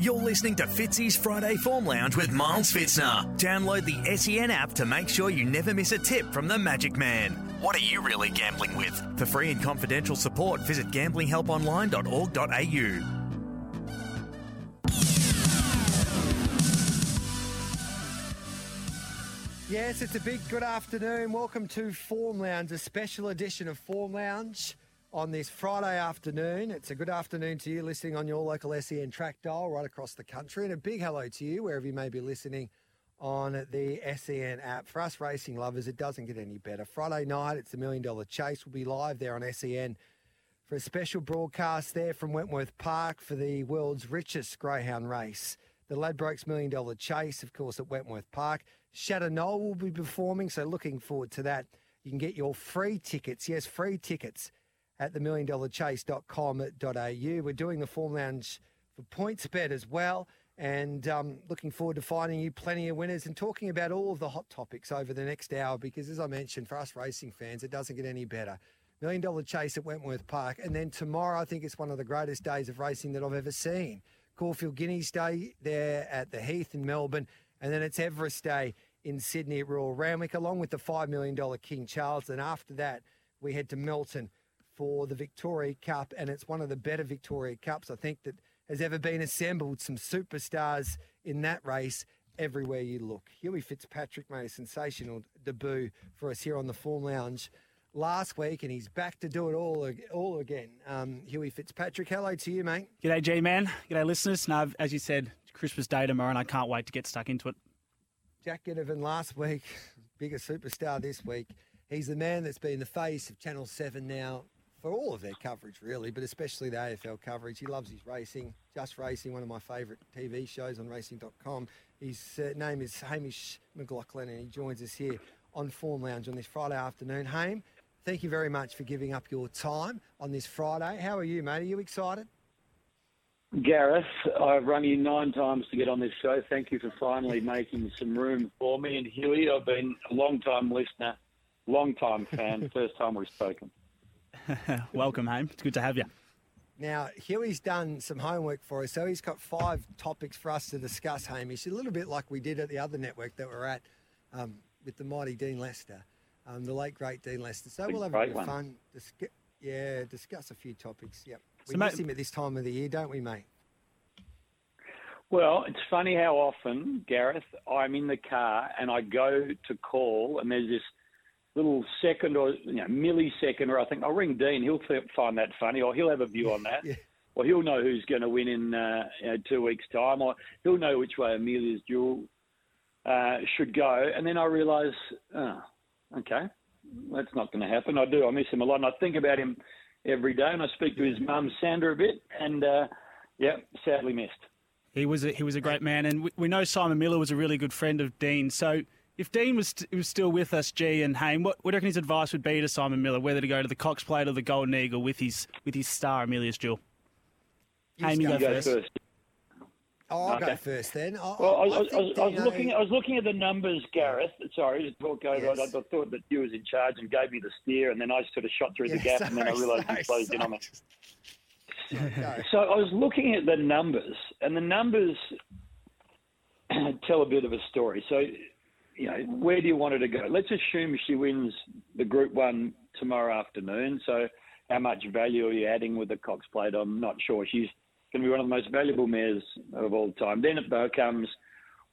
You're listening to Fitzy's Friday Form Lounge with Miles Fitzner. Download the SEN app to make sure you never miss a tip from the Magic Man. What are you really gambling with? For free and confidential support, visit gamblinghelponline.org.au. Yes, it's a big good afternoon. Welcome to Form Lounge, a special edition of Form Lounge on this Friday afternoon. It's a good afternoon to you listening on your local SEN track dial right across the country. And a big hello to you wherever you may be listening on the SEN app. For us racing lovers, it doesn't get any better. Friday night, it's the Million Dollar Chase. We'll be live there on SEN for a special broadcast there from Wentworth Park for the world's richest greyhound race. The Ladbrokes Million Dollar Chase, of course, at Wentworth Park. Shadow Knoll will be performing, so looking forward to that. You can get your free tickets, yes, free tickets at the themilliondollarchase.com.au. We're doing the Form Lounge for PointsBet as well, and um, looking forward to finding you plenty of winners and talking about all of the hot topics over the next hour because, as I mentioned, for us racing fans, it doesn't get any better. Million Dollar Chase at Wentworth Park, and then tomorrow, I think it's one of the greatest days of racing that I've ever seen. Caulfield Guineas Day there at the Heath in Melbourne. And then it's Everest Day in Sydney at Royal Randwick, along with the $5 million King Charles. And after that, we head to Melton for the Victoria Cup. And it's one of the better Victoria Cups, I think, that has ever been assembled. Some superstars in that race everywhere you look. Huey Fitzpatrick made a sensational debut for us here on the Form Lounge last week, and he's back to do it all all again. Um, Huey Fitzpatrick, hello to you, mate. G'day, G man. G'day, listeners. Now, as you said, Christmas Day tomorrow, and I can't wait to get stuck into it. Jack Ginnivan last week, bigger superstar this week. He's the man that's been the face of Channel 7 now for all of their coverage, really, but especially the AFL coverage. He loves his racing, Just Racing, one of my favourite TV shows on racing.com. His uh, name is Hamish McLachlan, and he joins us here on Form Lounge on this Friday afternoon. Hame, thank you very much for giving up your time on this Friday. How are you, mate? Are you excited? Gareth, I've rung you nine times to get on this show. Thank you for finally making some room for me. And Huey, I've been a long time listener, long time fan, first time we've spoken. Welcome, Hame. It's good to have you. Now, Huey's done some homework for us, so he's got five topics for us to discuss, Hamish. A little bit like we did at the other network that we're at um, with the mighty Dean Lester, um, the late, great Dean Lester. So we'll have a bit of fun. Discu- yeah, discuss a few topics. Yep. We so miss mate, him at this time of the year, don't we, mate? Well, it's funny how often, Gareth, I'm in the car and I go to call, and there's this little second or you know, millisecond where I think I'll ring Dean. He'll find that funny, or he'll have a view on that, yeah. or he'll know who's going to win in uh, you know, two weeks' time, or he'll know which way Amelia's Jewel uh, should go. And then I realise, oh, okay, that's not going to happen. I do. I miss him a lot, and I think about him every day, and I speak to his mum Sandra a bit, and uh, yeah, sadly missed. He was a, he was a great man, and we, we know Simon Miller was a really good friend of Dean. So if Dean was was still with us, G and Hame, what what do you reckon his advice would be to Simon Miller, whether to go to the Cox Plate or the Golden Eagle with his with his star Amelia's Jewel? Hame, you go, go first. first. Oh, I'll okay. go first then. I, well, I, I, I, was, I was uh, looking. I was looking at the numbers, Gareth. Sorry to talk over. Yes. I, thought that you was in charge and gave me the steer, and then I sort of shot through yeah, the gap, sorry, and then I realised you closed sorry. in on me. so I was looking at the numbers, and the numbers tell a bit of a story. So, you know, where do you want her to go? Let's assume she wins the Group One tomorrow afternoon. So, how much value are you adding with the Cox Plate? I'm not sure. She's going to be one of the most valuable mares of all time. Then it becomes,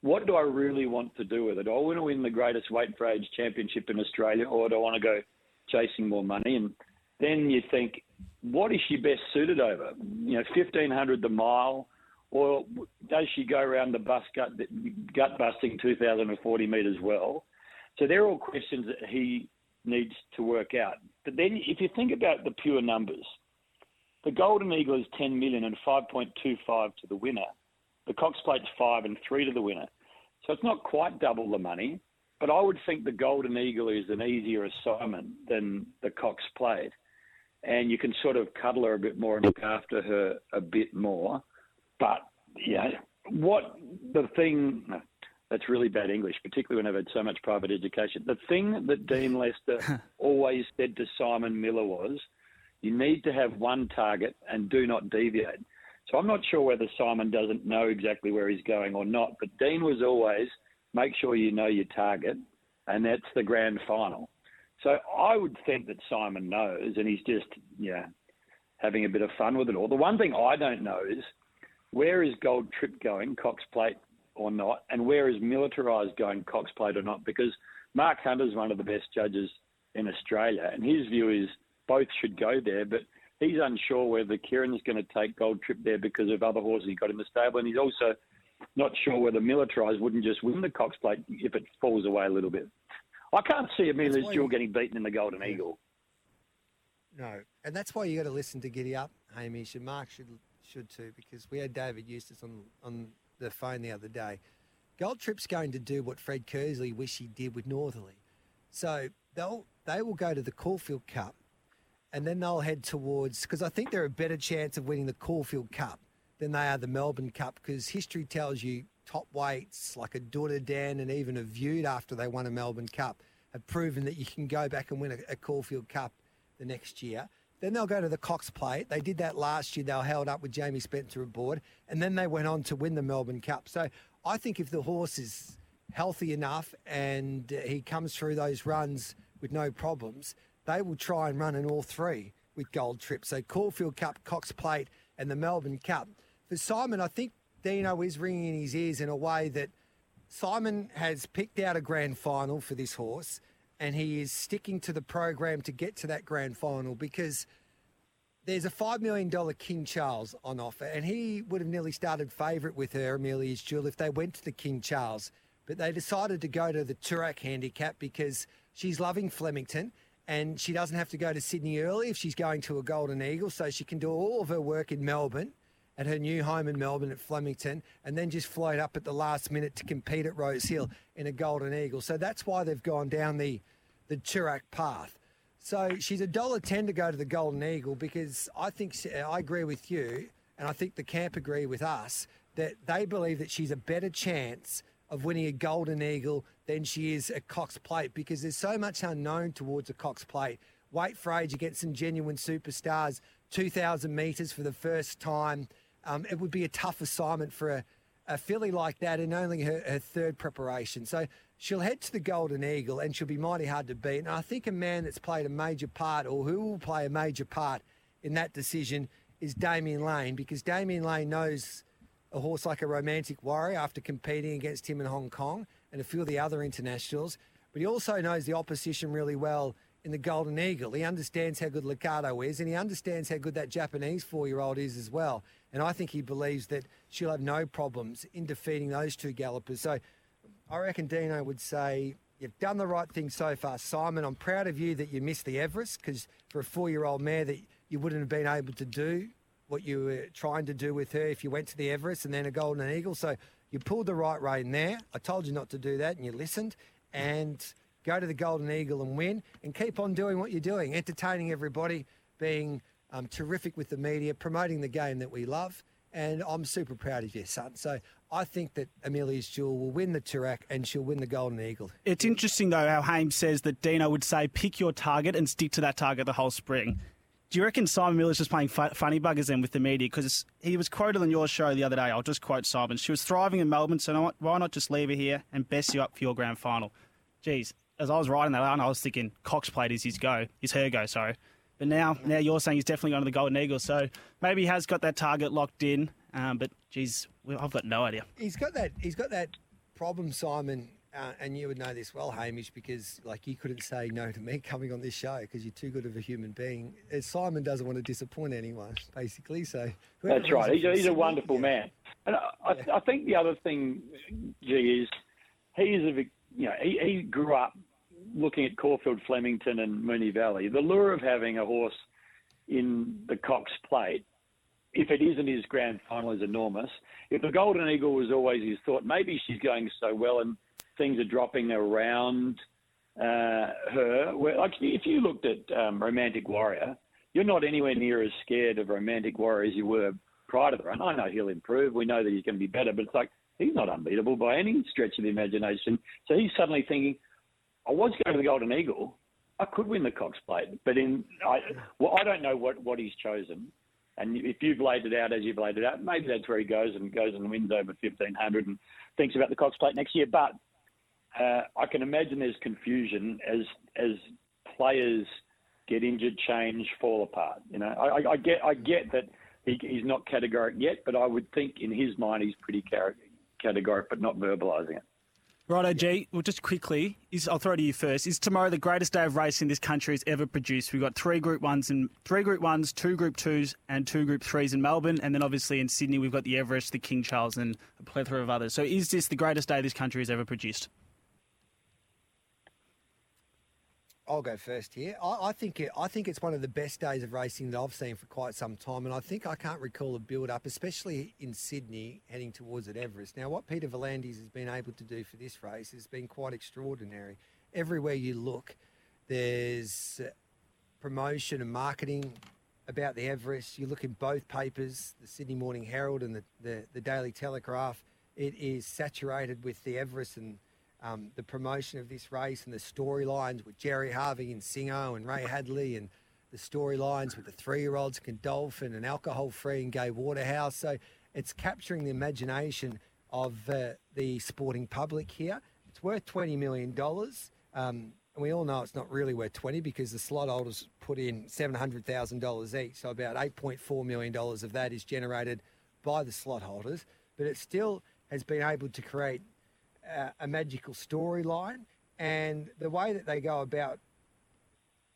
what do I really want to do with it? Do I want to win the greatest weight for age championship in Australia, or do I want to go chasing more money? And then you think, what is she best suited over? You know, fifteen hundred the mile, or does she go around the bus gut gut busting two thousand and forty metres well? So they're all questions that he needs to work out. But then, if you think about the pure numbers, the Golden Eagle is 10 million and 5.25 to the winner. The Cox Plate's five and three to the winner. So it's not quite double the money, but I would think the Golden Eagle is an easier assignment than the Cox Plate. And you can sort of cuddle her a bit more and look after her a bit more. But, yeah, what the thing, that's really bad English, particularly when I've had so much private education. The thing that Dean Lester always said to Simon Miller was, you need to have one target and do not deviate. So I'm not sure whether Simon doesn't know exactly where he's going or not. But Dean was always make sure you know your target, and that's the grand final. So I would think that Simon knows, and he's just yeah having a bit of fun with it all. The one thing I don't know is where is Gold Trip going, Cox Plate or not, and where is Militarized going, Cox Plate or not? Because Mark Hunter's one of the best judges in Australia, and his view is both should go there, but he's unsure whether Ciaron's going to take Gold Trip there because of other horses he got in the stable, and he's also not sure whether Militarized wouldn't just win the Cox Plate if it falls away a little bit. I can't see Amelia's Jewel getting beaten in the Golden. Eagle. No, and that's why you got to listen to Giddy Up, Hamish, and Mark should should too, because we had David Eustace on on the phone the other day. Gold Trip's going to do what Fred Kersley wish he did with Northerly. So they'll they will go to the Caulfield Cup, and then they'll head towards because I think they're a better chance of winning the Caulfield Cup than they are the Melbourne Cup because history tells you top weights like a Daughter Dan and even a Viewed after they won a Melbourne Cup have proven that you can go back and win a, a Caulfield Cup the next year. Then they'll go to the Cox Plate. They did that last year. They were held up with Jamie Spencer aboard, and then they went on to win the Melbourne Cup. So I think if the horse is healthy enough and he comes through those runs with no problems, they will try and run in all three with Gold Trip. So Caulfield Cup, Cox Plate, and the Melbourne Cup. For Simon, I think Dino is ringing in his ears in a way that Simon has picked out a grand final for this horse and he is sticking to the program to get to that grand final because there's a $5 million King Charles on offer, and he would have nearly started favourite with her, Amelia's Jewel, if they went to the King Charles. But they decided to go to the Toorak handicap because she's loving Flemington and she doesn't have to go to Sydney early if she's going to a Golden Eagle, so she can do all of her work in Melbourne at her new home in Melbourne at Flemington and then just float up at the last minute to compete at Rose Hill in a Golden Eagle. So that's why they've gone down the, the Toorak path. So she's a dollar ten to go to the Golden Eagle because I think I agree with you, and I think the camp agree with us that they believe that she's a better chance of winning a Golden Eagle than she is a Cox Plate because there's so much unknown towards a Cox Plate. Wait for age against some genuine superstars, 2,000 metres for the first time. Um, it would be a tough assignment for a, a filly like that in only her, her third preparation. So she'll head to the Golden Eagle and she'll be mighty hard to beat. And I think a man that's played a major part or who will play a major part in that decision is Damian Lane because Damian Lane knows a horse like a romantic warrior after competing against him in Hong Kong and a few of the other internationals. But he also knows the opposition really well in the Golden Eagle. He understands how good Liccardo is and he understands how good that Japanese four year old is as well. And I think he believes that she'll have no problems in defeating those two gallopers. So I reckon Dino would say, You've done the right thing so far, Simon. I'm proud of you that you missed the Everest because for a four year old mare that you wouldn't have been able to do what you were trying to do with her if you went to the Everest and then a Golden Eagle. So you pulled the right rein there. I told you not to do that and you listened. And go to the Golden Eagle and win and keep on doing what you're doing, entertaining everybody, being um, terrific with the media, promoting the game that we love. And I'm super proud of you, son. So I think that Amelia's Jewel will win the Toorak and she'll win the Golden Eagle. It's interesting, though, how Hames says that Dino would say, pick your target and stick to that target the whole spring. Do you reckon Simon Miller's just playing funny buggers then with the media? Because he was quoted on your show the other day. I'll just quote Simon. She was thriving in Melbourne, so why not just leave her here and best you up for your grand final? Geez, as I was writing that out, I was thinking Cox Plate is his go, his her go, sorry. But now, now you're saying he's definitely going to the Golden Eagle. So maybe he has got that target locked in. Um, but geez, I've got no idea. He's got that. He's got that problem, Simon. Uh, and you would know this well, Hamish, because like you couldn't say no to me coming on this show because you're too good of a human being. Uh, Simon doesn't want to disappoint anyone, basically. So that's right. He's a, he's a wonderful yeah. man, and I, yeah. I, think the other thing, G, is he is a you know he, he grew up looking at Caulfield, Flemington, and Moonee Valley, the lure of having a horse in the Cox Plate, if it isn't his grand final, is enormous. If the Golden Eagle was always his thought, maybe she's going so well and things are dropping around uh, her. Like if you looked at um, Romantic Warrior, you're not anywhere near as scared of Romantic Warrior as you were prior to the run. I know he'll improve. We know that he's going to be better, but it's like he's not unbeatable by any stretch of the imagination. So he's suddenly thinking, I was going to the Golden Eagle. I could win the Cox Plate, but in I well, I don't know what, what he's chosen. And if you've laid it out as you've laid it out, maybe that's where he goes and goes and wins over 1500 and thinks about the Cox Plate next year. But uh, I can imagine there's confusion as as players get injured, change, fall apart. You know, I, I get I get that he, he's not categoric yet, but I would think in his mind he's pretty categoric, but not verbalising it. Righto, G. Well, just quickly, is, I'll throw it to you first. Is tomorrow the greatest day of racing this country has ever produced? We've got three Group Ones and three Group Ones, two Group Twos, and two Group Threes in Melbourne, and then obviously in Sydney we've got the Everest, the King Charles, and a plethora of others. So, is this the greatest day this country has ever produced? I'll go first here. I, I, think it, I think it's one of the best days of racing that I've seen for quite some time, and I think I can't recall a build up, especially in Sydney, heading towards at Everest. Now, what Peter V'landys has been able to do for this race has been quite extraordinary. Everywhere you look, there's uh, promotion and marketing about the Everest. You look in both papers, the Sydney Morning Herald and the, the, the Daily Telegraph. It is saturated with the Everest and um, the promotion of this race and the storylines with Jerry Harvey and Singo and Ray Hadley and the storylines with the three-year-olds Godolphin and alcohol-free and Gai Waterhouse. So it's capturing the imagination of uh, the sporting public here. It's worth twenty million dollars. Um, we all know it's not really worth 20 because the slot holders put in $700,000 each. So about $8.4 million of that is generated by the slot holders. But it still has been able to create a, magical storyline, and the way that they go about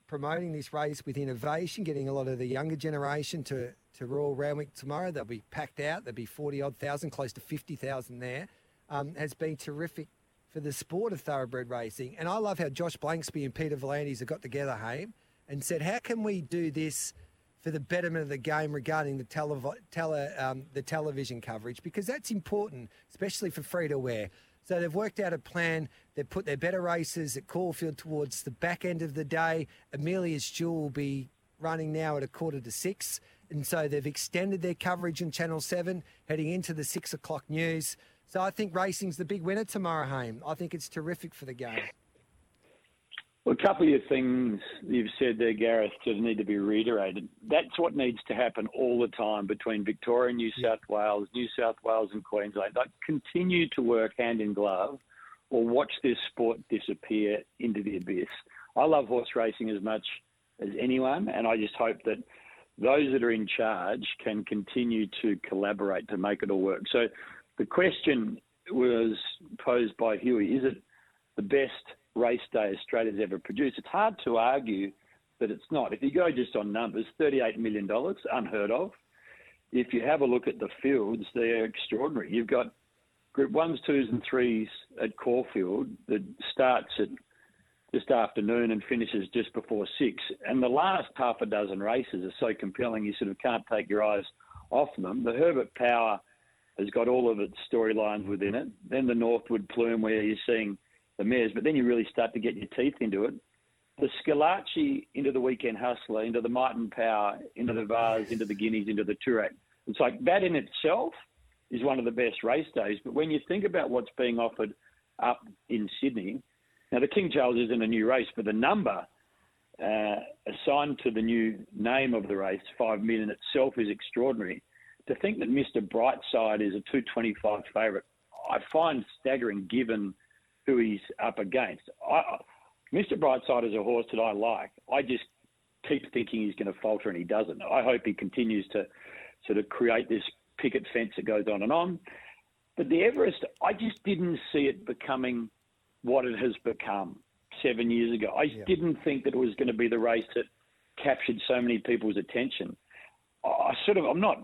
promoting this race with innovation, getting a lot of the younger generation to, to Royal Randwick tomorrow. They'll be packed out. There'll be 40 odd thousand, close to 50,000 there. Um, has been terrific for the sport of thoroughbred racing. And I love how Josh Blanksby and Peter V'landys have got together, Haim, and said, how can we do this for the betterment of the game regarding the, tele- tele, um, the television coverage? Because that's important, especially for free to wear. So they've worked out a plan. They've put their better races at Caulfield towards the back end of the day. Amelia's Jewel will be running now at a quarter to six. And so they've extended their coverage in Channel 7 heading into the six o'clock news. So I think racing's the big winner tomorrow, Haim. I think it's terrific for the game. Well, a couple of things you've said there, Gareth, that need to be reiterated. That's what needs to happen all the time between Victoria, New South Wales, New South Wales, and Queensland. Like, continue to work hand in glove, or watch this sport disappear into the abyss. I love horse racing as much as anyone, and I just hope that those that are in charge can continue to collaborate to make it all work. So, the question was posed by Huey: Is it the best? Race day Australia's ever produced. It's hard to argue that it's not. If you go just on numbers, $38 million, unheard of. If you have a look at the fields, they're extraordinary. You've got Group ones, twos, and threes at Caulfield that starts at just afternoon and finishes just before six. And the last half a dozen races are so compelling, you sort of can't take your eyes off them. The Herbert Power has got all of its storylines within it. Then the Northwood Plume, where you're seeing the mares, but then you really start to get your teeth into it. The Schillaci into the Weekend Hustler, into the Might and Power, into the Vase, into the Guineas, into the Toorak. It's like that in itself is one of the best race days. But when you think about what's being offered up in Sydney, now the King Charles isn't a new race, but the number uh, assigned to the new name of the race, five million itself, is extraordinary. To think that Mr. Brightside is a 225 favourite, I find staggering given who he's up against. I, Mr. Brightside is a horse that I like. I just keep thinking he's going to falter, and he doesn't. I hope he continues to sort of create this picket fence that goes on and on. But the Everest, I just didn't see it becoming what it has become seven years ago. I yeah. didn't think that it was going to be the race that captured so many people's attention. I sort of, I'm not,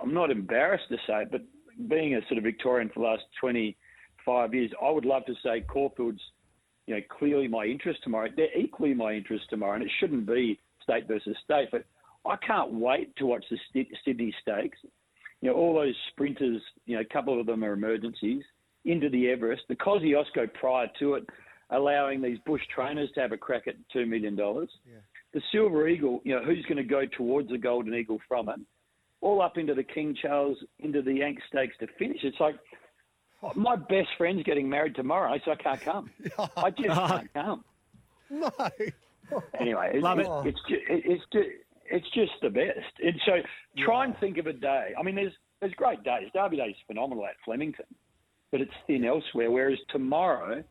I'm not embarrassed to say it, but being a sort of Victorian for the last 20, five years. I would love to say Caulfield's, you know, clearly my interest tomorrow. They're equally my interest tomorrow, and it shouldn't be state versus state. But I can't wait to watch the Sydney Stakes. You know, all those sprinters. You know, a couple of them are emergencies into the Everest. The Kosciuszko prior to it, allowing these bush trainers to have a crack at two million dollars. Yeah. The Silver Eagle. You know, who's going to go towards the Golden Eagle from it? All up into the King Charles, into the Yank Stakes to finish. It's like my best friend's getting married tomorrow, so I can't come. I just can't come. No. Anyway, it's, Love it. It's, it's, just, it's just the best. And so try and think of a day. I mean, there's there's great days. Derby Day is phenomenal at Flemington, but it's thin elsewhere. Whereas tomorrow,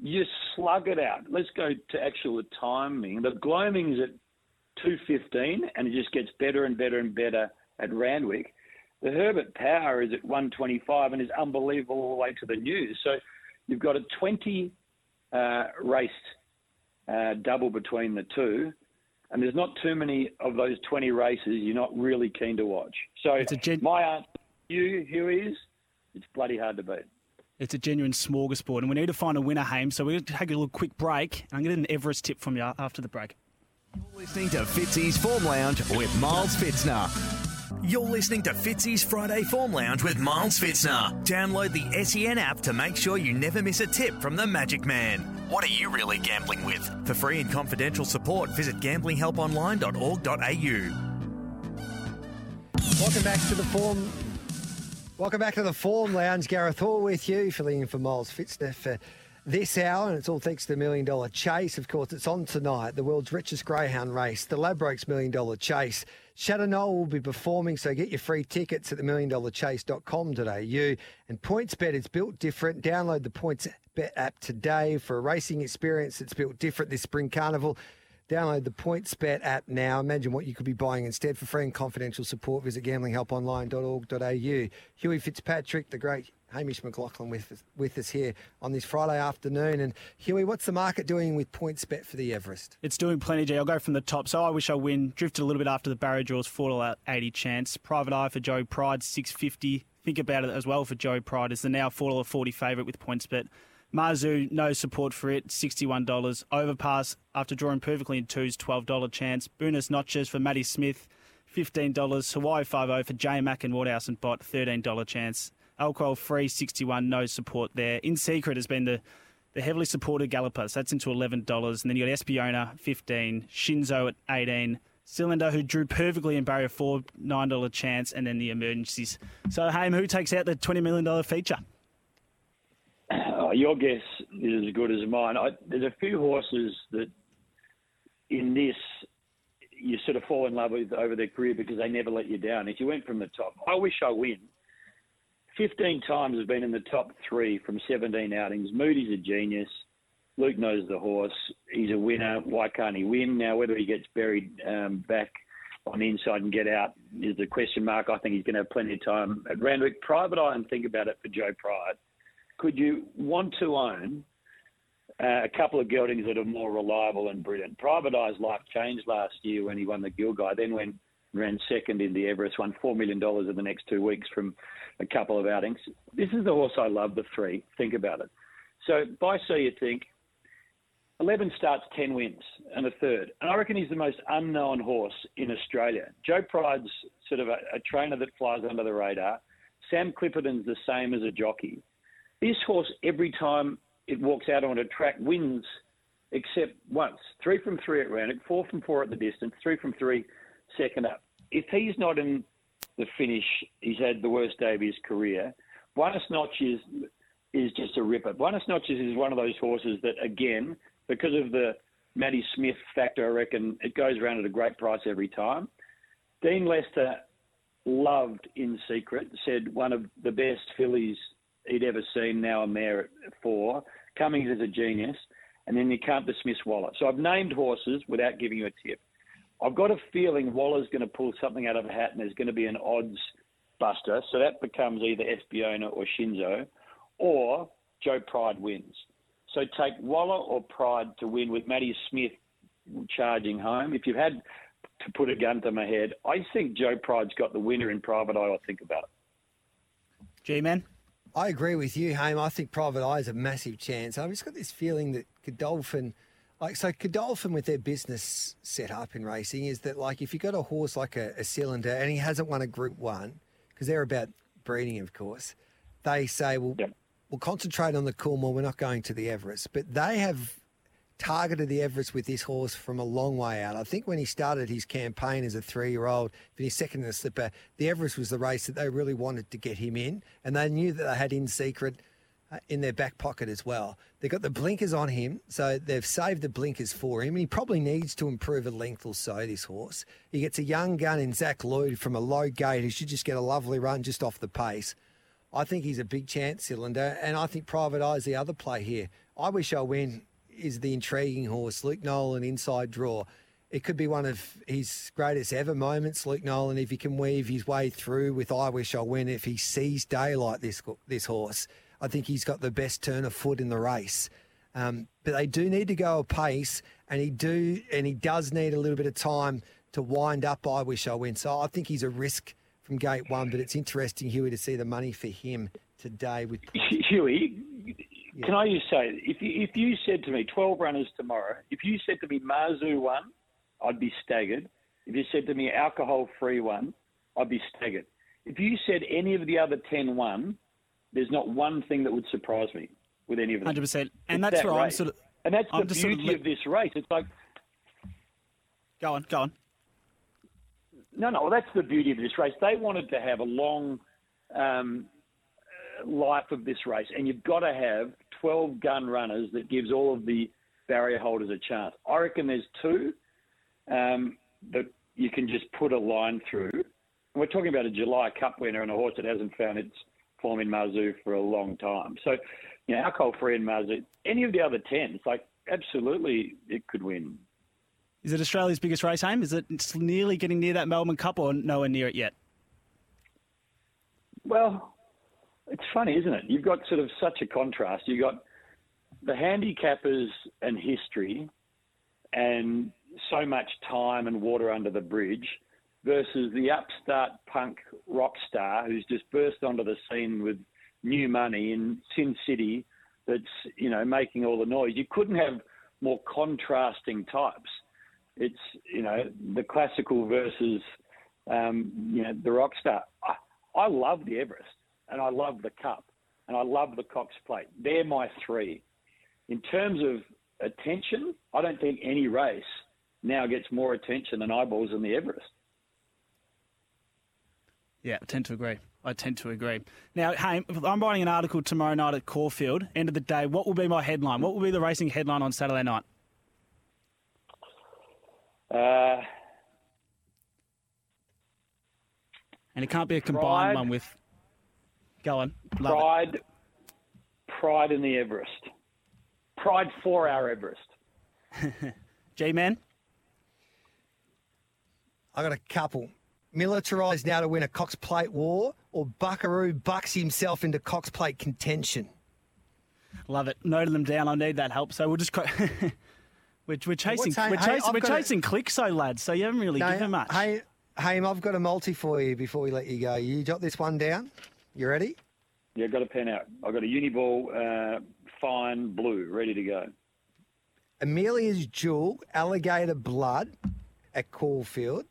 you slug it out. Let's go to actual timing. The gloaming's at two fifteen, and it just gets better and better and better at Randwick. The Herbert Power is at 125 and is unbelievable all the way to the news. So you've got a 20 uh, raced uh, double between the two. And there's not too many of those 20 races you're not really keen to watch. So gen- my answer to you, Huey, is it's bloody hard to beat. It's a genuine smorgasbord, and we need to find a winner, Haim. So we're going to take a little quick break. I'm going to get an Everest tip from you after the break. You're listening to Fitzy's Form Lounge with Miles Fitzner. You're listening to Fitzy's Friday Form Lounge with Miles Fitzner. Download the SEN app to make sure you never miss a tip from the Magic Man. What are you really gambling with? For free and confidential support, visit gamblinghelponline.org.au. Welcome back to the Form. Welcome back to the Form Lounge. Gareth Hall with you, filling in for Miles Fitzner for this hour, and it's all thanks to the Million Dollar Chase. Of course, it's on tonight, the world's richest greyhound race, the Ladbrokes Million Dollar Chase. Shadow Noel will be performing, so get your free tickets at the milliondollarchase.com.au. And PointsBet is built different. Download the PointsBet app today for a racing experience that's built different this spring carnival. Download the PointsBet app now. Imagine what you could be buying instead. For free and confidential support, visit gamblinghelponline.org.au. Huey Fitzpatrick, the great Hamish McLachlan with with us here on this Friday afternoon. And Huey, what's the market doing with points bet for the Everest? It's doing plenty, G. I'll go from the top. So I wish I win. Drifted a little bit after the barrier draws, 4 80 chance. Private Eye for Joe Pride, six fifty. Think about it as well for Joe Pride. Is the now four dollar forty favourite with points bet. Marzu, no support for it, $61. Overpass, after drawing perfectly in twos, $12 chance. Buenos Noches for Matty Smith, $15. Hawaii 5 for J Mac and Waterhouse and Bott, $13 chance. Alcohol free, 61, no support there. In Secret has been the, the heavily supported galloper, so that's into $11. And then you got Espiona, 15 Shinzo at 18 Cylinder, who drew perfectly in barrier four, $9 chance, and then the emergencies. So, Haim, who takes out the $20 million feature? Oh, your guess is as good as mine. I, there's a few horses that in this you sort of fall in love with over their career because they never let you down. If you went from the top, I wish I win 15 times has been in the top three from 17 outings. Moody's a genius. Luke knows the horse. He's a winner. Why can't he win? Now, whether he gets buried um, back on the inside and get out is a question mark. I think he's going to have plenty of time at Randwick. Private Eye and think about it for Joe Pride. Could you want to own uh, a couple of geldings that are more reliable and brilliant? Private Eye's life changed last year when he won the Gilgai. Then when ran second in the Everest, won $4 million in the next two weeks from a couple of outings. This is the horse I love, the three. Think about it. So by so you think 11 starts, 10 wins, and a third. And I reckon he's the most unknown horse in Australia. Joe Pride's sort of a, a trainer that flies under the radar. Sam Clipperton's the same as a jockey. This horse, every time it walks out on a track, wins except once. Three from three at Randwick, four from four at the distance, three from three second up. If he's not in the finish, he's had the worst day of his career. Buenos Noches is just a ripper. Buenos Noches is one of those horses that, again, because of the Matty Smith factor, I reckon it goes around at a great price every time. Dean Lester loved in secret, said one of the best fillies he'd ever seen, now a mare at four. Cummings is a genius. And then you can't dismiss Waller. So I've named horses without giving you a tip. I've got a feeling Waller's going to pull something out of a hat and there's going to be an odds buster. So that becomes either Espiona or Shinzo, or Joe Pride wins. So take Waller or Pride to win with Matty Smith charging home. If you had to put a gun to my head, I think Joe Pride's got the winner in Private Eye. I think about it. G-Man? I agree with you, Haim. I think Private Eye is a massive chance. I've just got this feeling that Godolphin – like so, Godolphin with their business set up in racing is that like if you got a horse like a, a cylinder and he hasn't won a Group One because they're about breeding, of course, they say, well, we'll concentrate on the Coolmore. We're not going to the Everest, but they have targeted the Everest with this horse from a long way out. I think when he started his campaign as a three-year-old, finished second in the slipper, the Everest was the race that they really wanted to get him in, and they knew that they had in secret in their back pocket as well. They've got the blinkers on him, so they've saved the blinkers for him. He probably needs to improve a length or so, this horse. He gets a young gun in Zac Lloyd from a low gate who should just get a lovely run just off the pace. I think he's a big chance cylinder, and I think Private Eye's the other play here. I wish I win is the intriguing horse. Luke Nolan inside draw. It could be one of his greatest ever moments, Luke Nolan, if he can weave his way through with I Wish I Win, if he sees daylight, this, this horse. I think he's got the best turn of foot in the race. Um, but they do need to go a pace, and he do, and he does need a little bit of time to wind up. I wish I win. So I think he's a risk from gate one. But it's interesting, Huey, to see the money for him today. With Huey, yeah. can I just say, if you, if you said to me twelve runners tomorrow, if you said to me Marzu one, I'd be staggered. If you said to me alcohol free one, I'd be staggered. If you said any of the other 10 won, there's not one thing that would surprise me with any of them. Hundred percent, and it's that's that where race. I'm sort of. And that's I'm the beauty sort of... of this race. It's like. Go on, go on. No, no, well, that's the beauty of this race. They wanted to have a long um, life of this race, and you've got to have 12 gun runners that gives all of the barrier holders a chance. I reckon there's two um, that you can just put a line through. And we're talking about a July Cup winner and a horse that hasn't found its form in Mazu for a long time. So, you know, alcohol free in Mazu, any of the other 10, it's like absolutely it could win. Is it Australia's biggest race, aim? Is it it's nearly getting near that Melbourne Cup or nowhere near it yet? Well, it's funny, isn't it? You've got sort of such a contrast. You've got the handicappers and history and so much time and water under the bridge versus the upstart punk rock star who's just burst onto the scene with new money in Sin City that's, you know, making all the noise. You couldn't have more contrasting types. It's, you know, the classical versus, um, you know, the rock star. I, I love the Everest and I love the Cup and I love the Cox Plate. They're my three. In terms of attention, I don't think any race now gets more attention and eyeballs than the Everest. Yeah, I tend to agree. I tend to agree. Now, hey, I'm writing an article tomorrow night at Caulfield. End of the day, what will be my headline? What will be the racing headline on Saturday night? Uh, and it can't be a combined pride, one with. Go on. Love pride, it. pride in the Everest. Pride for our Everest. G man. I got a couple. Militarised now to win a Cox Plate war, or Buckaroo bucks himself into Cox Plate contention. Love it. Noted them down. I need that help. So we'll just. we're, we're chasing. We're, hey, chasing, we're chasing a... clicks, so lads. So you haven't really no, given much. Hey, hey, I've got a multi for you before we let you go. You jot this one down. You ready? Yeah, got a pen out. I've got a Uniball uh, fine blue ready to go. Amelia's Jewel, Alligator Blood at Caulfield.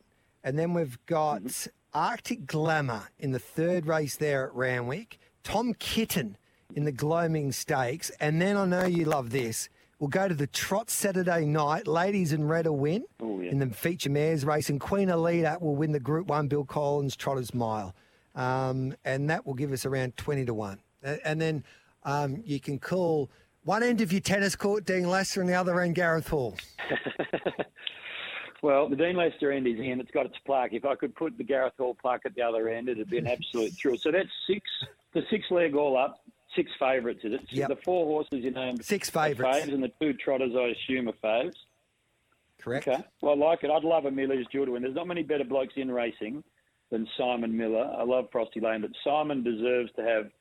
And then we've got mm-hmm. Arctic Glamour in the third race there at Randwick. Tom Kitten in the Gloaming Stakes. And then I know you love this. We'll go to the Trot Saturday night. Ladies in red will win oh, yeah. in the feature mares race. And Queen Elida will win the Group 1 Bill Collins Trotters Mile. Um, and that will give us around 20 to 1. And then um, you can call one end of your tennis court Dean Lester and the other end Gareth Hall. Well, the Dean Lester end is in. It's got its plaque. If I could put the Gareth Hall plaque at the other end, it'd be an absolute thrill. So that's six, the six leg all up, six favourites, is it? Yep. The four horses you named. Six favourites. Faves, and the two trotters, I assume, are faves. Correct. Okay. Well, I like it. I'd love a Miller's Jewel to win. There's not many better blokes in racing than Simon Miller. I love Frosty Lane, but Simon deserves to have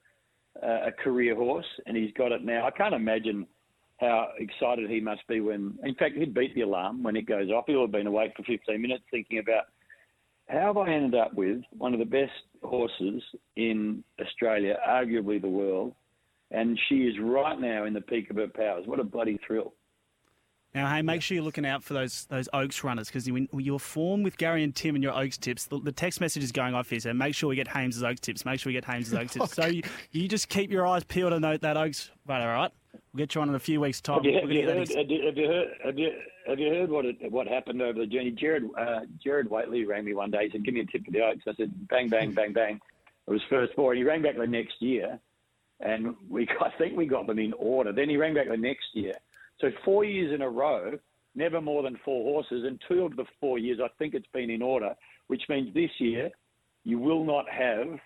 uh, a career horse, and he's got it now. I can't imagine – how excited he must be when, in fact, he'd beat the alarm when it goes off. He'll have been awake for 15 minutes thinking about how have I ended up with one of the best horses in Australia, arguably the world, and she is right now in the peak of her powers. What a bloody thrill! Now, hey, make sure you're looking out for those those Oaks runners because your form with Gary and Tim and your Oaks tips, the, the, text message is going off here. So make sure we get Hames's Oaks tips. Make sure we get Hames's Oaks tips. So you, you just keep your eyes peeled note that Oaks. Right, all right. We'll get you on in a few weeks' time. Have you, have you, heard, have you, have you heard, have you, have you heard what it, what happened over the journey? Jared uh, Jared Waitley rang me one day. He said, "Give me a tip for the Oaks." I said, "Bang, bang, bang, bang." It was first four, and he rang back the next year and we I think we got them in order. Then he rang back the next year. So four years in a row, never more than four horses, and two of the four years I think it's been in order, which means this year you will not have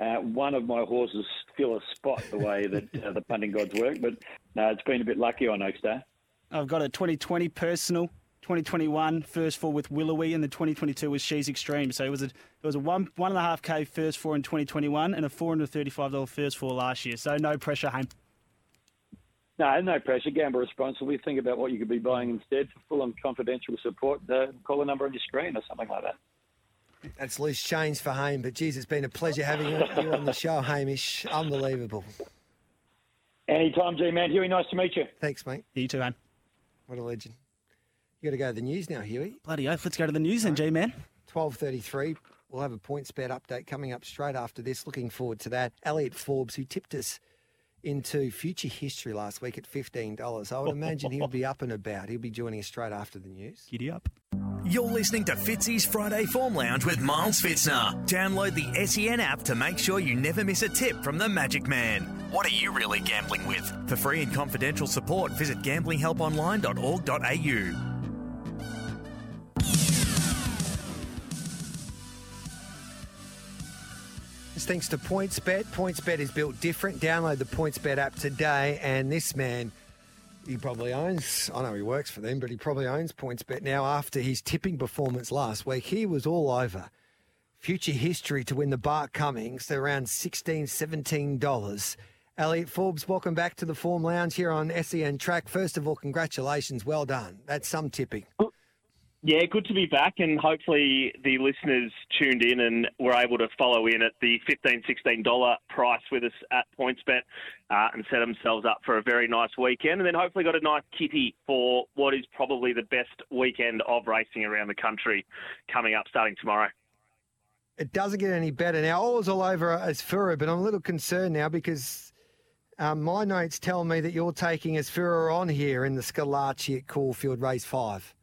uh, one of my horses fill a spot the way that uh, the punting gods work. But no, it's been a bit lucky on Oaks Day. I've got a 2020 personal 2021 first four with Willowy, and the 2022 was She's Extreme. So it was a it was a one one and a half k first four in 2021, and a four hundred thirty five dollar first four last year. So no pressure, Haim. No, no pressure. Gamble responsibly. Think about what you could be buying instead. For full and confidential support, uh, call the number on your screen or something like that. That's loose change for Hamish, but geez, it's been a pleasure having you on the show, Hamish. Unbelievable. Anytime, G man. Huey, nice to meet you. Thanks, mate. You too, man. What a legend. You got to go to the news now, Huey. Bloody oath. Let's go to the news then, G man. 12.33. We'll have a points bet update coming up straight after this. Looking forward to that. Elliot Forbes, who tipped us into future history last week at $15. I would imagine he'll be up and about. He'll be joining us straight after the news. Giddy up. You're listening to Fitzy's Friday Form Lounge with Miles Fitzner. Download the SEN app to make sure you never miss a tip from the Magic Man. What are you really gambling with? For free and confidential support, visit gamblinghelponline.org.au. It's thanks to PointsBet. PointsBet is built different. Download the PointsBet app today, and this man, he probably owns. I know he works for them, but he probably owns PointsBet now. After his tipping performance last week, he was all over future history to win the Bart Cummings. Around $16, $17. Elliot Forbes, welcome back to the Form Lounge here on SEN Track. First of all, congratulations. Well done. That's some tipping. Yeah, good to be back, and hopefully the listeners tuned in and were able to follow in at the $15, $16 price with us at PointsBet uh, and set themselves up for a very nice weekend, and then hopefully got a nice kitty for what is probably the best weekend of racing around the country coming up starting tomorrow. It doesn't get any better now. I was all over Asfoora, but I'm a little concerned now because um, my notes tell me that you're taking as Asfoora on here in the Schillaci at Caulfield Race 5.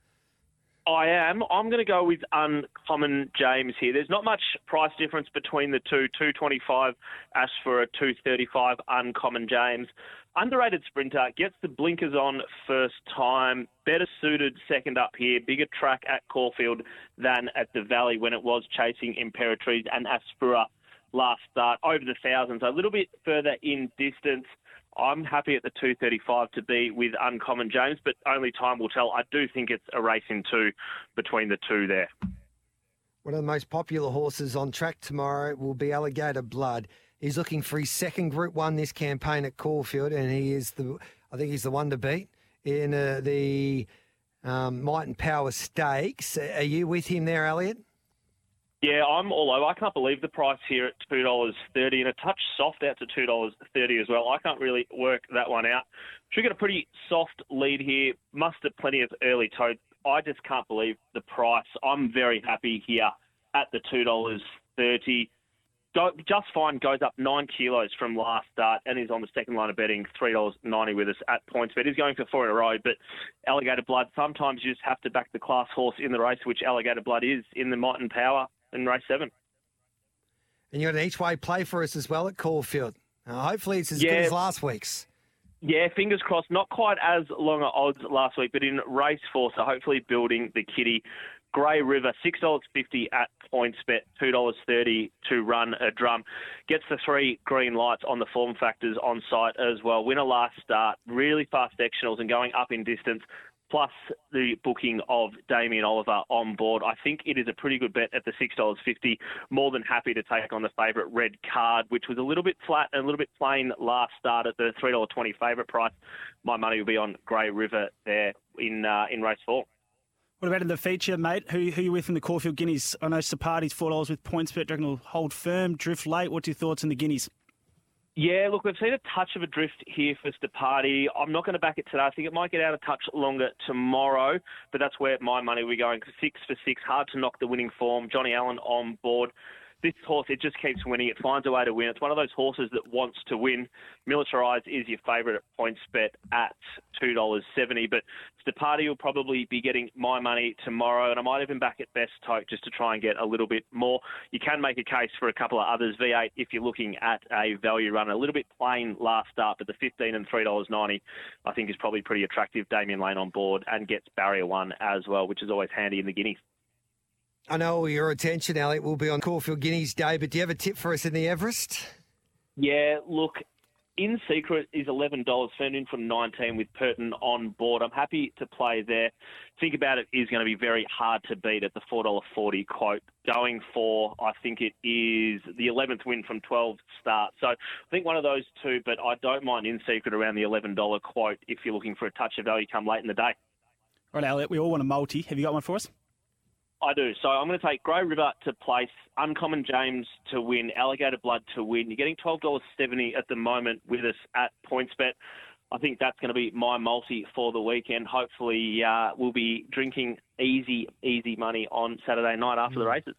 I am. I'm going to go with Uncommon James here. There's not much price difference between the two. 225 Ash for a 235 Uncommon James. Underrated sprinter gets the blinkers on first time. Better suited second up here. Bigger track at Caulfield than at the Valley when it was chasing Imperatriz and Asfoora last start over the thousands. A little bit further in distance. I'm happy at the 235 to be with Uncommon James, but only time will tell. I do think it's a race in two between the two there. One of the most popular horses on track tomorrow will be Alligator Blood. He's looking for his second Group One this campaign at Caulfield, and he is the I think he's the one to beat in uh, the um, Might and Power Stakes. Are you with him there, Elliot? Yeah, I'm all over. I can't believe the price here at two dollars thirty, and a touch soft out to two dollars thirty as well. I can't really work that one out. Should get a pretty soft lead here. Must have plenty of early tote. I just can't believe the price. I'm very happy here at the two dollars thirty. Just fine goes up nine kilos from last start and is on the second line of betting, three dollars ninety with us at points bet. He's going for four in a row, but Alligator Blood. Sometimes you just have to back the class horse in the race, which Alligator Blood is in the Might and Power in race seven. And you got an each way play for us as well at Caulfield. Uh, hopefully, it's as yeah. good as last week's. Yeah, fingers crossed. Not quite as long at odds last week, but in race four, so hopefully building the kitty. Grey River, $6.50 at PointsBet, $2.30 to run a drum. Gets the three green lights on the form factors on site as well. Winner last start, really fast sectionals and going up in distance plus the booking of Damien Oliver on board. I think it is a pretty good bet at the $6.50. More than happy to take on the favourite red card, which was a little bit flat and a little bit plain last start at the $3.20 favourite price. My money will be on Grey River there in uh, in race four. What about in the feature, mate? Who, who are you with in the Caulfield Guineas? I know Steparty's $4 with points, but reckon will hold firm, drift late? What's your thoughts in the Guineas? Yeah, look, we've seen a touch of a drift here for Steparty. I'm not going to back it today. I think it might get out a touch longer tomorrow, but that's where my money will be going. Six for six, hard to knock the winning form. Johnny Allen on board. This horse, it just keeps winning. It finds a way to win. It's one of those horses that wants to win. Militarized is your favourite at points bet at $2.70. But Steparty will probably be getting my money tomorrow, and I might even back at Best Tote just to try and get a little bit more. You can make a case for a couple of others. V8, if you're looking at a value run, a little bit plain last start, but the 15 and $3.90 I think is probably pretty attractive. Damian Lane on board and gets barrier one as well, which is always handy in the Guineas. I know all your attention, Elliot, will be on Caulfield Guineas Day, but do you have a tip for us in the Everest? Yeah, look, in secret is eleven dollars. Firmed in from nineteen with Purton on board. I'm happy to play there. Think about it is going to be very hard to beat at the four dollar forty quote. Going for I think it is the eleventh win from twelve starts. So I think one of those two, but I don't mind in secret around the eleven dollar quote if you're looking for a touch of value come late in the day. All right, Elliot, we all want a multi. Have you got one for us? I do. So I'm going to take Grey River to place, Uncommon James to win, Alligator Blood to win. You're getting $12.70 at the moment with us at PointsBet. I think that's going to be my multi for the weekend. Hopefully, uh, we'll be drinking easy, easy money on Saturday night after the races.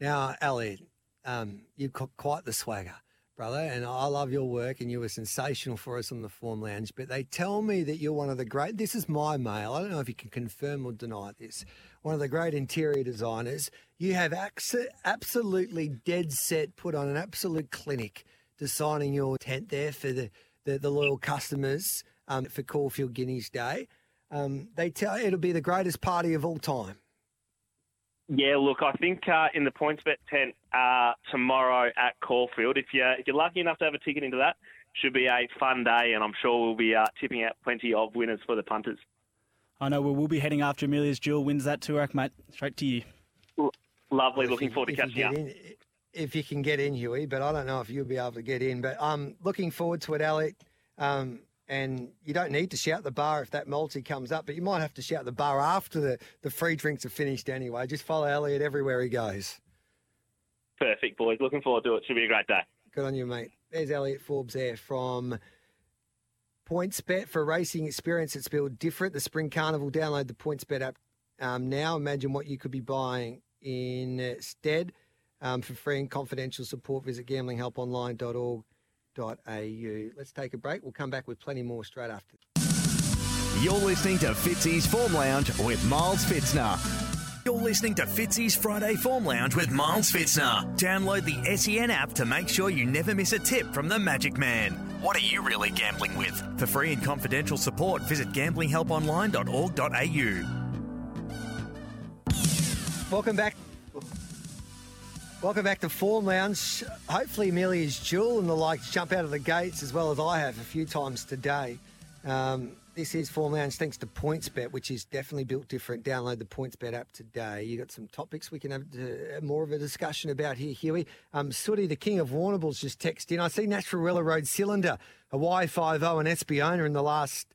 Now, Elliot, um, you've got quite the swagger, brother, and I love your work, and you were sensational for us on the Form Lounge. But they tell me that you're one of the great. This is my mail. I don't know if you can confirm or deny this one of the great interior designers. You have absolutely dead set put on an absolute clinic designing your tent there for the, the, the loyal customers um, for Caulfield Guineas Day. Um, they tell it'll be the greatest party of all time. Yeah, look, I think uh, in the PointsBet tent uh, tomorrow at Caulfield, if you're, if you're lucky enough to have a ticket into that, should be a fun day, and I'm sure we'll be uh, tipping out plenty of winners for the punters. I know we will be heading after Amelia's Jewel wins that Toorak, mate. Straight to you. Lovely. Looking you, forward to catching up. In, if you can get in, Huey, but I don't know if you'll be able to get in. But I'm looking forward to it, Elliot. Um, and you don't need to shout the bar if that multi comes up, but you might have to shout the bar after the, the free drinks are finished anyway. Just follow Elliot everywhere he goes. Perfect, boys. Looking forward to it. Should be a great day. Good on you, mate. There's Elliot Forbes there from PointsBet for racing experience that's built different. The Spring Carnival. Download the PointsBet app um, now. Imagine what you could be buying instead. Um, for free and confidential support, visit gamblinghelponline.org.au. Let's take a break. We'll come back with plenty more straight after. You're listening to Fitzy's Form Lounge with Miles Fitzner. You're listening to Fitzy's Friday Form Lounge with Miles Fitzner. Download the SEN app to make sure you never miss a tip from the Magic Man. What are you really gambling with? For free and confidential support, visit gamblinghelponline.org.au. Welcome back. Welcome back to Form Lounge. Hopefully, Amelia's Jewel and the likes jump out of the gates as well as I have a few times today. Um, this is Form Lounge thanks to PointsBet, which is definitely built different. Download the PointsBet app today. You got some topics we can have uh, more of a discussion about here, Huey. Um, Sooty, the king of warnables, just texted in. I see Nash Rawiller rode Cylinder, Hawaii 5 0 and Espiona in the last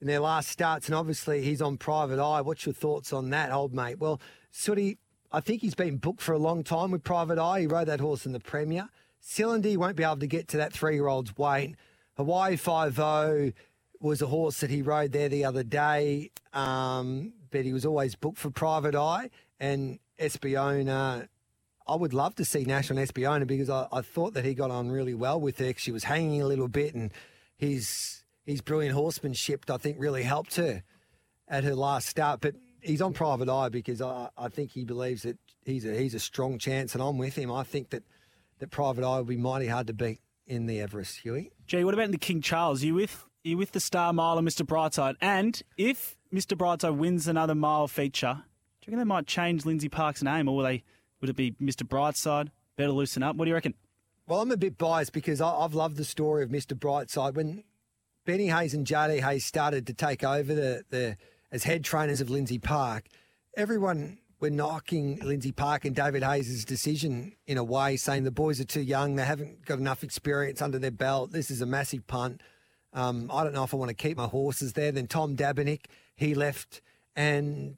in their last starts, and obviously he's on private eye. What's your thoughts on that, old mate? Well, Sooty, I think he's been booked for a long time with private eye. He rode that horse in the Premier. Cylinder won't be able to get to that three year old's weight. Hawaii 5 0 was a horse that he rode there the other day, um, but he was always booked for private eye. And Espiona, I would love to see Nash on Espiona because I, I thought that he got on really well with her. She was hanging a little bit, and his his brilliant horsemanship, I think, really helped her at her last start. But he's on private eye because I, I think he believes that he's a he's a strong chance, and I'm with him. I think that that private eye will be mighty hard to beat in the Everest, Huey. Gee, what about the King Charles? Are you with you with the Star Mile and Mr. Brightside? And if Mr. Brightside wins another mile feature, do you reckon they might change Lindsay Park's name, or will they? Would it be Mr. Brightside? Better loosen up. What do you reckon? Well, I'm a bit biased because I've loved the story of Mr. Brightside when Benny Hayes and JD Hayes started to take over the, the as head trainers of Lindsay Park. Everyone were knocking Lindsay Park and David Hayes' decision in a way, saying the boys are too young, they haven't got enough experience under their belt. This is a massive punt. Um, I don't know if I want to keep my horses there. Then Tom Dabernig, he left, and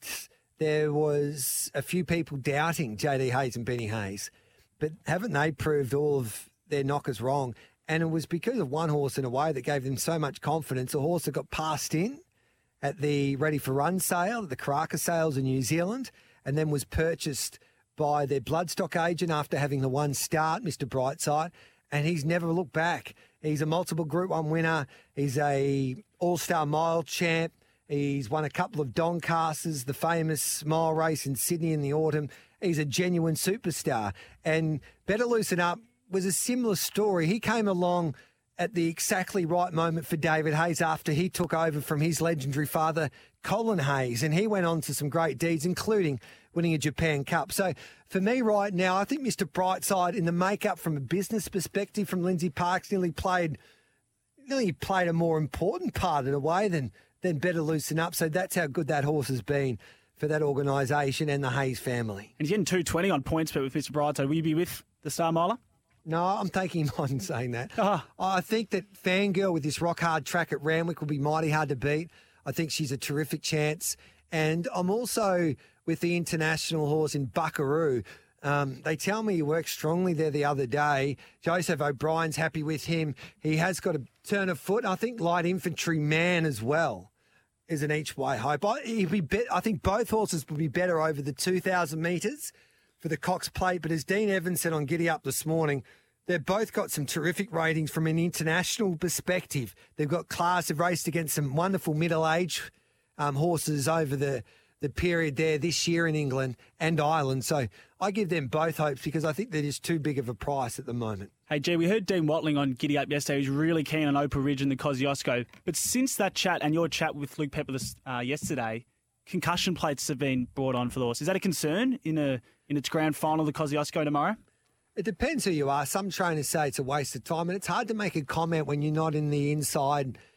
there was a few people doubting JD Hayes and Benny Hayes. But haven't they proved all of their knockers wrong? And it was because of one horse in a way that gave them so much confidence. A horse that got passed in at the Ready for Run sale, the Karaka sales in New Zealand, and then was purchased by their bloodstock agent after having the one start, Mr. Brightside, and he's never looked back. He's a multiple Group One winner. He's a All Star Mile champ. He's won a couple of Doncasters, the famous mile race in Sydney in the autumn. He's a genuine superstar. And Better Loosen Up was a similar story. He came along at the exactly right moment for David Hayes after he took over from his legendary father, Colin Hayes. And he went on to some great deeds, including winning a Japan Cup. So for me right now, I think Mr. Brightside in the makeup from a business perspective from Lindsay Parks nearly played nearly played a more important part in a way than than better loosen up. So that's how good that horse has been for that organisation and the Hayes family. And he's getting 220 on PointsBet with Mr. Brightside. Will you be with the Star Miler? No, I'm taking him on saying that. Oh. I think that Fangirl with this rock hard track at Randwick will be mighty hard to beat. I think she's a terrific chance. And I'm also with the international horse in Buckaroo. Um, they tell me he worked strongly there the other day. Joseph O'Brien's happy with him. He has got a turn of foot. I think light infantry man as well is an each way hope. I, be be- I think both horses will be better over the 2,000 metres for the Cox Plate. But as Dean Evans said on Giddy Up this morning, they've both got some terrific ratings from an international perspective. They've got class, have raced against some wonderful middle age um, horses over the the period there this year in England and Ireland. So I give them both hopes because I think that is too big of a price at the moment. Hey, G, we heard Dean Watling on Giddy Up yesterday. He was really keen on Opal Ridge and the Kosciuszko. But since that chat and your chat with Luke Pepper this, uh, yesterday, concussion plates have been brought on for the horse. Is that a concern in a in its grand final, the Kosciuszko tomorrow? It depends who you are. Some trainers say it's a waste of time, and it's hard to make a comment when you're not in the inside –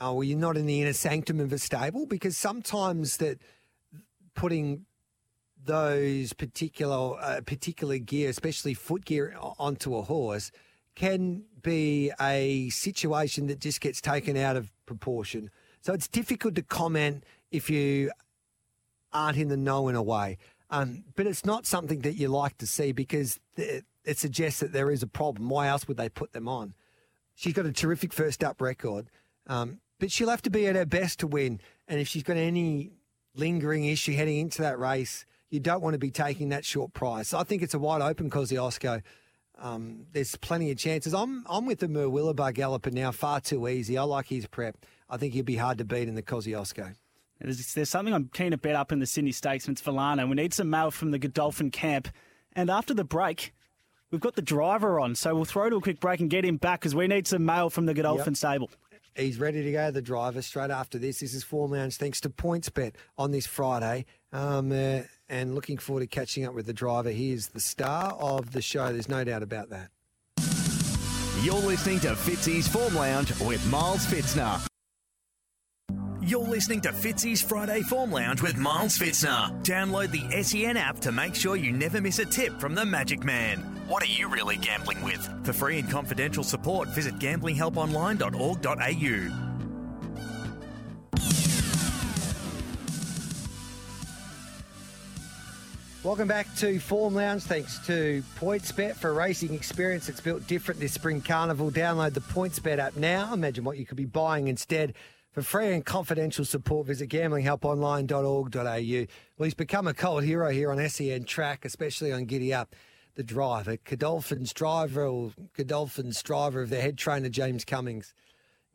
oh, well, you're not in the inner sanctum of a stable because sometimes that putting those particular uh, particular gear, especially foot gear, onto a horse, can be a situation that just gets taken out of proportion. So it's difficult to comment if you aren't in the know in a way. Um, but it's not something that you like to see because it, it suggests that there is a problem. Why else would they put them on? She's got a terrific first up record. Um, but she'll have to be at her best to win. And if she's got any lingering issue heading into that race, you don't want to be taking that short price. I think it's a wide open Kosciuszko. Um, there's plenty of chances. I'm I'm with the Murwillumbah galloper now, far too easy. I like his prep. I think he'd be hard to beat in the Kosciuszko. There's, there's something I'm keen to bet up in the Sydney Stakes, and it's Falana. We need some mail from the Godolphin camp. And after the break, we've got the driver on, so we'll throw to a quick break and get him back because we need some mail from the Godolphin yep. stable. He's ready to go, the driver, straight after this. This is Form Lounge thanks to PointsBet on this Friday. Um, uh, and looking forward to catching up with the driver. He is the star of the show. There's no doubt about that. You're listening to Fitzy's Form Lounge with Miles Fitzner. You're listening to Fitzy's Friday Form Lounge with Miles Fitzner. Download the SEN app to make sure you never miss a tip from the Magic Man. What are you really gambling with? For free and confidential support, visit gamblinghelponline.org.au. Welcome back to Form Lounge. Thanks to PointsBet for a racing experience that's built different this spring carnival. Download the PointsBet app now. Imagine what you could be buying instead for free and confidential support, visit gamblinghelponline.org.au. Well, he's become a cult hero here on SEN track, especially on Giddy Up. The driver, Godolphin's driver, or Godolphin's driver of the head trainer, James Cummings,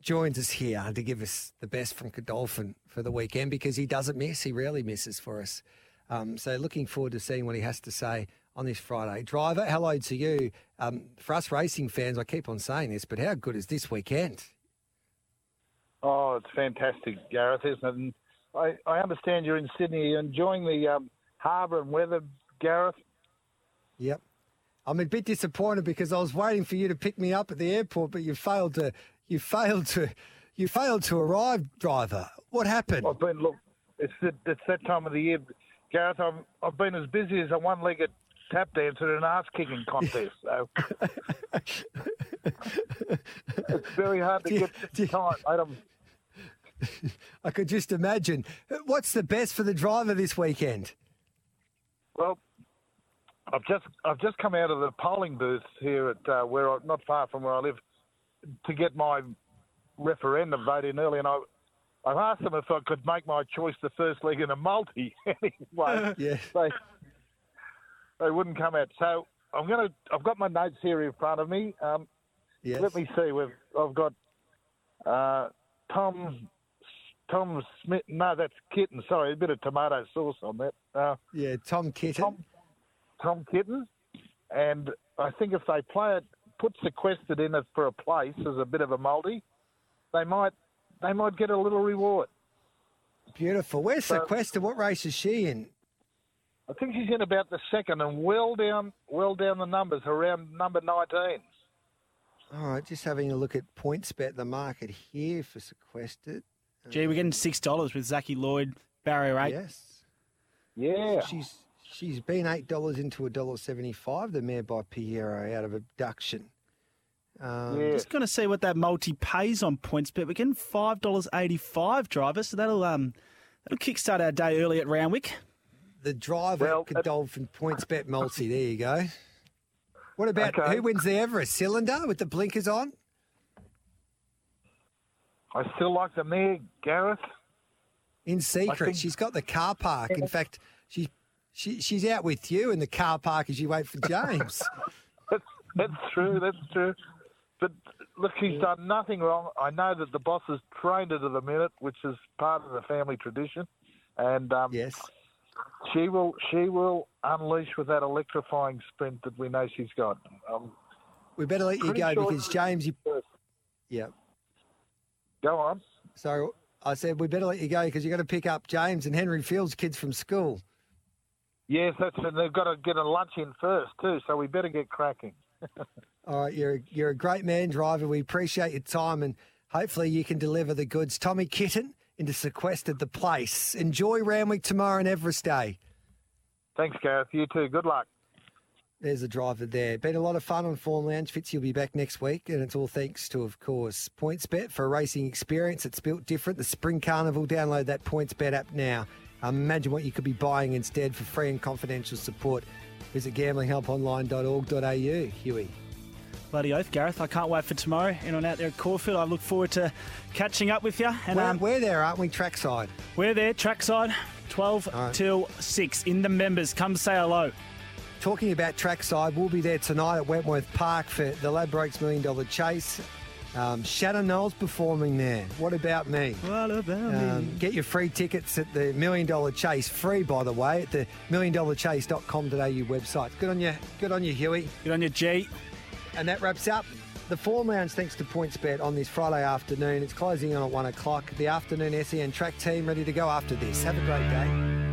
joins us here to give us the best from Godolphin for the weekend because he doesn't miss. He rarely misses for us. Um, so, looking forward to seeing what he has to say on this Friday. Driver, hello to you. Um, for us racing fans, I keep on saying this, but how good is this weekend? Oh, it's fantastic, Gareth, isn't it? And I, I understand you're in Sydney enjoying the um, harbour and weather, Gareth. Yep. I'm a bit disappointed because I was waiting for you to pick me up at the airport, but you failed to. You failed to. You failed to arrive, driver. What happened? I've been look. It's the, it's that time of the year, Gareth. I've I've been as busy as a one-legged tap dancer in an ass kicking contest. So it's very hard to get you, time. I could just imagine. What's the best for the driver this weekend? Well, I've just I've just come out of the polling booth here at uh, where I, not far from where I live to get my referendum vote in early, and I I've asked them if I could make my choice the first leg in a multi anyway. yeah. They, they wouldn't come out. So I'm gonna. I've got my notes here in front of me. Um, Yes. Let me see. We've I've got uh, Tom Tom Smith. No, that's Kitten. Sorry, a bit of tomato sauce on that. Uh, Yeah, Tom Kitten. Tom Tom Kitten, and I think if they play it, put sequestered in it for a place as a bit of a multi, they might they might get a little reward. Beautiful. Where's So- Sequester? What race is she in? I think she's in about the second and well down well down the numbers around number nineteen. All right, just having a look at PointsBet the market here for sequestered. Gee, we're getting six dollars with Zachy Lloyd, barrier eight. Yes. Yeah. She's she's been eight dollars into a dollar seventy five. The mare by Pierro out of abduction. Um, yeah. Just going to see what that multi pays on PointsBet we're getting five dollars eighty five, driver. So that'll um that'll kickstart our day early at Randwick. The driver Well, Godolphin PointsBet multi. There you go. What about Okay. who wins the Everest? Cylinder with the blinkers on? I still like the mare, Gareth. In secret, think- she's got the car park. In fact, she, she she's out with you in the car park as you wait for James. That's, that's true. That's true. But look, she's done nothing wrong. I know that the boss has trained her to the minute, which is part of the family tradition, and um, yes. she will she will unleash with that electrifying sprint that we know she's got. Um, We better let you go sure because James, you. Yeah. Go on. So I said we better let you go because you've got to pick up James and Henry Fields kids from school. Yes, that's and they've got to get a lunch in first too, so we better get cracking. All right, you're you're a great man, driver. We appreciate your time and hopefully you can deliver the goods. Tommy Kitten into sequestered the place. Enjoy Randwick tomorrow and Everest Day. Thanks, Gareth. You too. Good luck. There's a driver there. Been a lot of fun on Form Lounge. Fitzy will be back next week, and it's all thanks to, of course, PointsBet for a racing experience. It's built different. The Spring Carnival. Download that PointsBet app now. Imagine what you could be buying instead for free and confidential support. Visit gamblinghelponline.org.au. Huey. Bloody oath, Gareth. I can't wait for tomorrow in and out there at Caulfield. I look forward to catching up with you. And We're, um, we're there, aren't we, trackside? we're there, trackside, 12 All right. till 6. In the members, come say hello. Talking about trackside, we'll be there tonight at Wentworth Park for the Ladbrokes Million Dollar Chase. Um, Shannon Knowles performing there. What about me? What about Um, get your free tickets at the Million Dollar Chase, free by the way, at the milliondollarchase.com.au website. Good on you, good on you, Huey. Good on your G. And that wraps up the Form Lounge thanks to PointsBet on this Friday afternoon. It's closing on at one o'clock. The afternoon SEN track team ready to go after this. Have a great day.